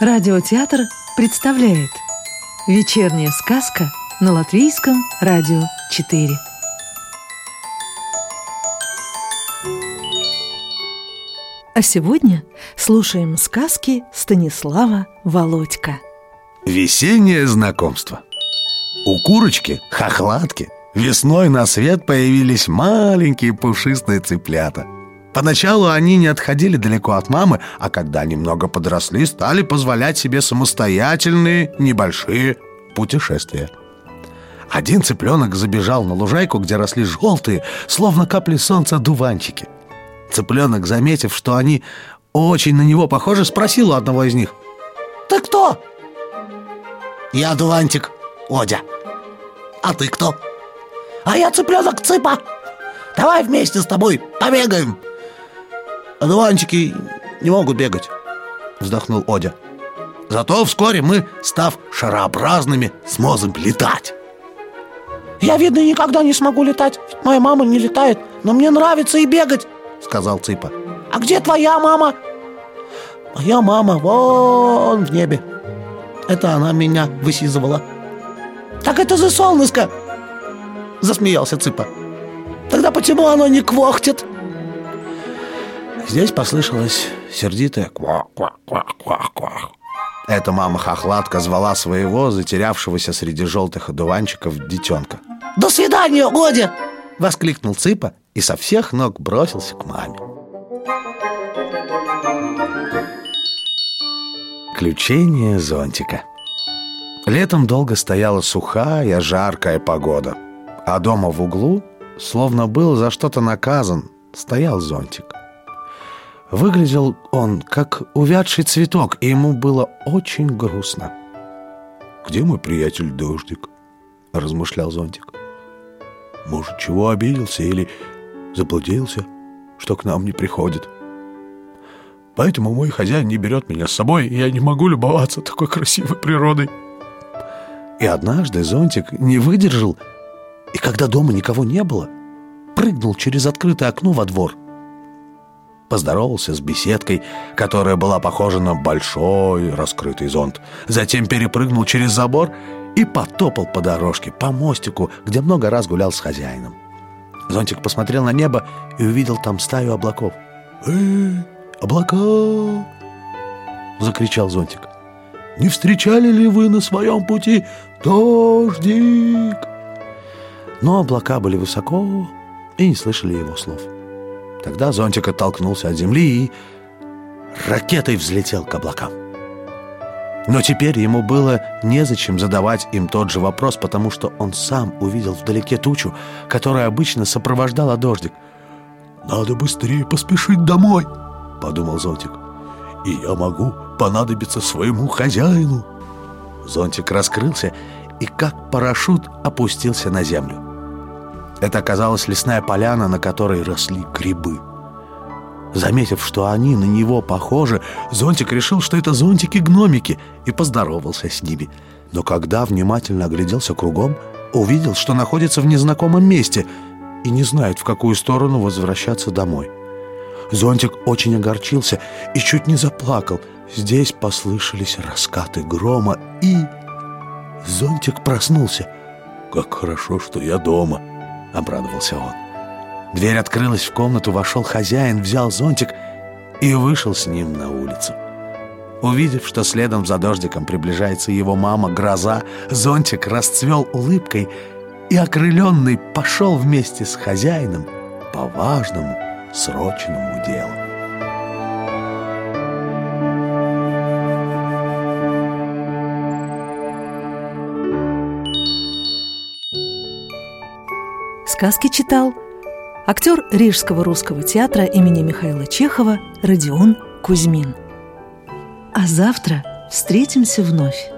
Радиотеатр представляет Вечерняя сказка на Латвийском радио 4 А сегодня слушаем сказки Станислава Володька. Весеннее знакомство. У курочки, хохлатки, весной на свет появились маленькие пушистые цыплята – Поначалу они не отходили далеко от мамы, а когда немного подросли, стали позволять себе самостоятельные небольшие путешествия. Один цыпленок забежал на лужайку, где росли желтые, словно капли солнца, дуванчики. Цыпленок, заметив, что они очень на него похожи, спросил у одного из них «Ты кто?» «Я дуванчик, Одя А ты кто?» «А я цыпленок Цыпа Давай вместе с тобой побегаем Одуванчики не могут бегать Вздохнул Одя. Зато вскоре мы, став шарообразными, сможем летать. Я, видно, никогда не смогу летать. Ведь моя мама не летает Но мне нравится и бегать Сказал Цыпа. А где твоя мама? Моя мама вон в небе. Это она меня высиживала. Так это за солнышко Засмеялся Цыпа. Тогда почему оно не квохтит? Здесь послышалось сердитое ква-ква-ква-ква-ква. Эта мама-хохлатка звала своего затерявшегося среди желтых одуванчиков детенка. «До свидания, Годи!» — воскликнул Цыпа и со всех ног бросился к маме. Ключение зонтика Летом долго стояла сухая, жаркая погода, а дома в углу, словно был за что-то наказан, стоял зонтик. Выглядел он как увядший цветок, и ему было очень грустно. «Где мой приятель Дождик?» — размышлял зонтик. «Может, чего обиделся или заблудился, что к нам не приходит?» Поэтому мой хозяин не берет меня с собой, и я не могу любоваться такой красивой природой. И однажды зонтик не выдержал, и когда дома никого не было, прыгнул через открытое окно во двор — поздоровался с беседкой, которая была похожа на большой раскрытый зонт. Затем перепрыгнул через забор и потопал по дорожке, по мостику, где много раз гулял с хозяином. Зонтик посмотрел на небо и увидел там стаю облаков. «Эй, облака!» — закричал зонтик. «Не встречали ли вы на своем пути дождик?» Но облака были высоко и не слышали его слов. Тогда зонтик оттолкнулся от земли и ракетой взлетел к облакам. Но теперь ему было незачем задавать им тот же вопрос, потому что он сам увидел вдалеке тучу, которая обычно сопровождала дождик. «Надо быстрее поспешить домой», — подумал зонтик. «И я могу понадобиться своему хозяину». Зонтик раскрылся и как парашют опустился на землю. Это оказалась лесная поляна, на которой росли грибы. Заметив, что они на него похожи, зонтик решил, что это зонтики-гномики, и поздоровался с ними. Но когда внимательно огляделся кругом, увидел, что находится в незнакомом месте и не знает, в какую сторону возвращаться домой. Зонтик очень огорчился и чуть не заплакал. Здесь послышались раскаты грома, и... Зонтик проснулся. «Как хорошо, что я дома!» — обрадовался он. Дверь открылась в комнату, вошел хозяин, взял зонтик и вышел с ним на улицу. Увидев, что следом за дождиком приближается его мама Гроза, зонтик расцвел улыбкой и, окрыленный, пошел вместе с хозяином по важному срочному делу. Сказки читал актер Рижского русского театра имени Михаила Чехова Родион Кузьмин. А завтра встретимся вновь.